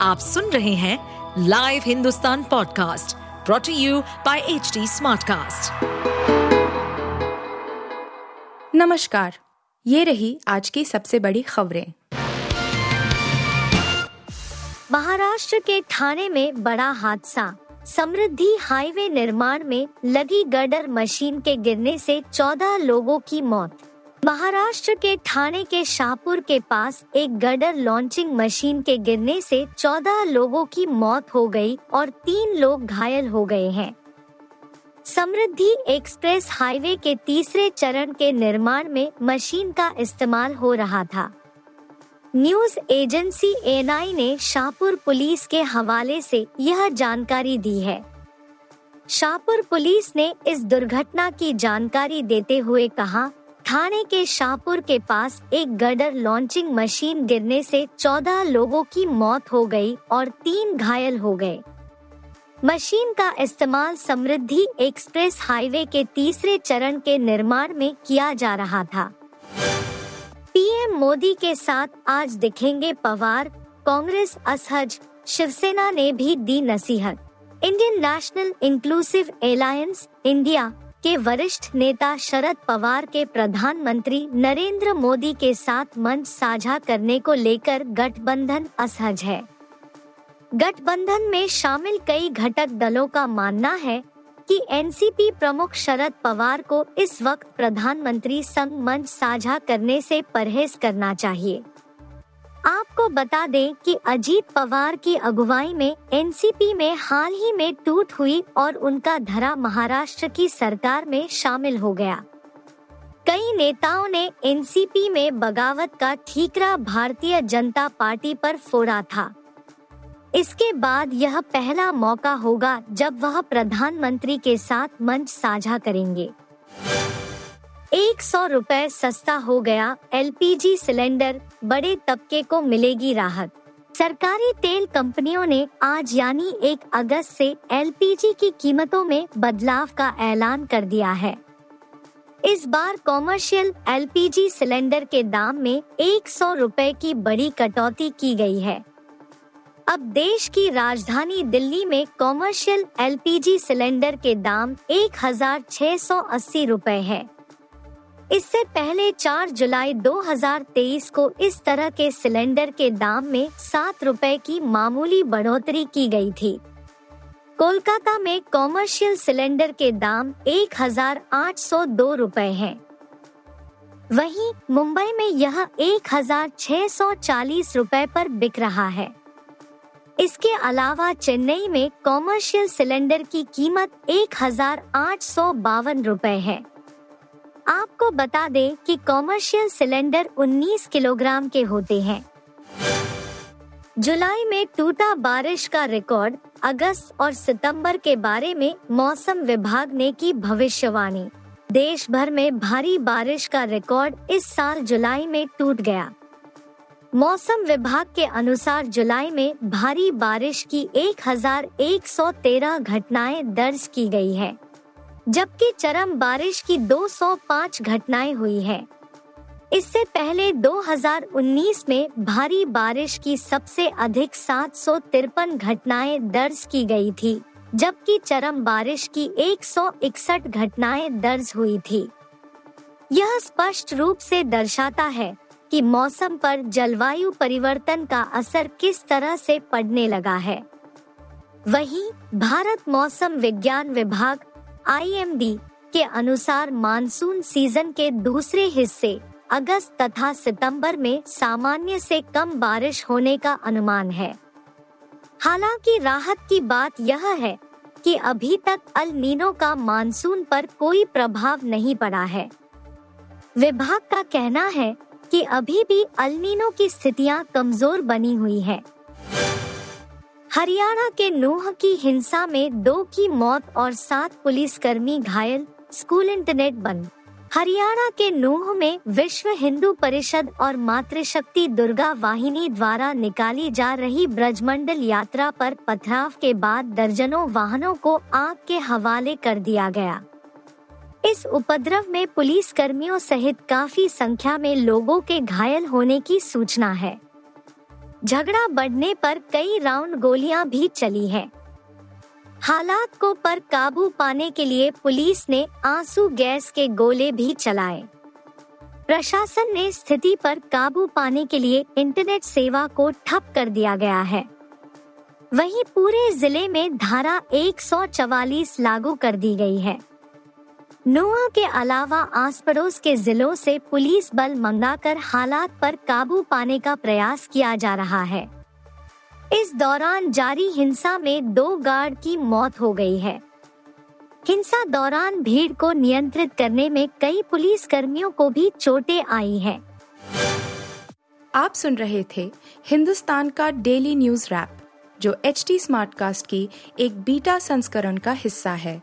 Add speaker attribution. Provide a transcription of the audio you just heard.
Speaker 1: आप सुन रहे हैं live Hindustan podcast brought to you by H Smartcast.
Speaker 2: नमस्कार ये रही आज की सबसे बड़ी खबरें।
Speaker 3: महाराष्ट्र के ठाणे में बड़ा हादसा। समृद्धि हाईवे निर्माण में लगी गर्डर मशीन के गिरने से 14 लोगों की मौत। महाराष्ट्र के ठाणे के शाहपुर के पास एक गडर लॉन्चिंग मशीन के गिरने से 14 लोगों की मौत हो गई और तीन लोग घायल हो गए हैं। समृद्धि एक्सप्रेस हाईवे के तीसरे चरण के निर्माण में मशीन का इस्तेमाल हो रहा था। न्यूज़ एजेंसी एनआई ने शाहपुर पुलिस के हवाले से यह जानकारी दी है। शाहपुर पुलिस ने इस दुर्घटना की जानकारी देते हुए कहा थाने के शाहपुर के पास एक गडर लॉन्चिंग मशीन गिरने से 14 लोगों की मौत हो गई और तीन घायल हो गए। मशीन का इस्तेमाल समृद्धि एक्सप्रेस हाईवे के तीसरे चरण के निर्माण में किया जा रहा था। पीएम मोदी के साथ आज दिखेंगे पवार, कांग्रेस असहज, शिवसेना ने भी दी नसीहत। Indian National Inclusive Alliance India के वरिष्ठ नेता शरद पवार के प्रधानमंत्री नरेंद्र मोदी के साथ मंच साझा करने को लेकर गठबंधन असहज है। गठबंधन में शामिल कई घटक दलों का मानना है कि एनसीपी प्रमुख शरद पवार को इस वक्त प्रधानमंत्री संग मंच साझा करने से परहेज करना चाहिए। बता दें कि अजीत पवार की अगुवाई में एनसीपी में हाल ही में टूट हुई और उनका धरा महाराष्ट्र की सरकार में शामिल हो गया। कई नेताओं ने एनसीपी में बगावत का ठीकरा भारतीय जनता पार्टी पर फोड़ा था। इसके बाद यह पहला मौका होगा जब वह प्रधानमंत्री के साथ मंच साझा करेंगे। एक सौ रूपए सस्ता हो गया एलपीजी सिलेंडर। बड़े तबके को मिलेगी राहत। सरकारी तेल कंपनियों ने आज यानी एक अगस्त से एलपीजी की कीमतों में बदलाव का ऐलान कर दिया है। इस बार कॉमर्शियल एलपीजी सिलेंडर के दाम में एक सौ रूपए की बड़ी कटौती की गई है। अब देश की राजधानी दिल्ली में कॉमर्शियल एलपीजी सिलेंडर के दाम एक हज़ार छह सौ अस्सी रूपए है। इससे पहले 4 जुलाई 2023 को इस तरह के सिलेंडर के दाम में सात रूपए की मामूली बढ़ोतरी की गई थी। कोलकाता में कॉमर्शियल सिलेंडर के दाम एक हज़ार आठ सौ दो रूपए है। वहीं मुंबई में यह एक हज़ार छह सौ चालीस रूपए पर बिक रहा है। इसके अलावा चेन्नई में कॉमर्शियल सिलेंडर की कीमत एक हज़ार आठ सौ बावन रूपए है। आपको बता दें कि कॉमर्शियल सिलेंडर 19 किलोग्राम के होते हैं। जुलाई में टूटा बारिश का रिकॉर्ड अगस्त और सितंबर के बारे में मौसम विभाग ने की भविष्यवाणी। देश भर में भारी बारिश का रिकॉर्ड इस साल जुलाई में टूट गया। मौसम विभाग के अनुसार जुलाई में भारी बारिश की 1113 घटनाएँ दर्ज की गई है। जबकि चरम बारिश की 205 घटनाएँ हुई है। इससे पहले 2019 में भारी बारिश की सबसे अधिक सात सौ तिरपन घटनाएँ दर्ज की गई थी, जबकि चरम बारिश की 161 घटनाएँ दर्ज हुई थी। यह स्पष्ट रूप से दर्शाता है कि मौसम पर जलवायु परिवर्तन का असर किस तरह से पड़ने लगा है। वहीं भारत मौसम विज्ञान विभाग आई के अनुसार मानसून सीज़न के दूसरे हिस्से, अगस्त तथा सितंबर में सामान्य से कम बारिश होने का अनुमान है। हालाँकि राहत की बात यह है कि अभी तक अल नीनो का मानसून पर कोई प्रभाव नहीं पड़ा है। विभाग का कहना है कि अभी भी अलनीनो की स्थितियाँ कमज़ोर बनी हुई है। हरियाणा के नूह की हिंसा में दो की मौत और सात पुलिसकर्मी घायल, स्कूल इंटरनेट बंद। हरियाणा के नूह में विश्व हिंदू परिषद और मातृशक्ति दुर्गा वाहिनी द्वारा निकाली जा रही ब्रजमंडल यात्रा पर पथराव के बाद दर्जनों वाहनों को आग के हवाले कर दिया गया। इस उपद्रव में पुलिस कर्मियों सहित काफ़ी संख्या में लोगों के घायल होने की सूचना है। झगड़ा बढ़ने पर कई राउंड गोलियाँ भी चली हैं। हालात को पर काबू पाने के लिए पुलिस ने आँसू गैस के गोले भी चलाए। प्रशासन ने स्थिति पर काबू पाने के लिए इंटरनेट सेवा को ठप कर दिया गया है। वहीं पूरे ज़िले में धारा 144 लागू कर दी गई है। नोआ के अलावा आस पड़ोस के जिलों से पुलिस बल मंगाकर हालात पर काबू पाने का प्रयास किया जा रहा है। इस दौरान जारी हिंसा में दो गार्ड की मौत हो गई है। हिंसा दौरान भीड़ को नियंत्रित करने में कई पुलिस कर्मियों को भी चोटें आई हैं।
Speaker 2: आप सुन रहे थे हिंदुस्तान का डेली न्यूज़ रैप, जो एच टी स्मार्टकास्ट की एक बीटा संस्करण का हिस्सा है।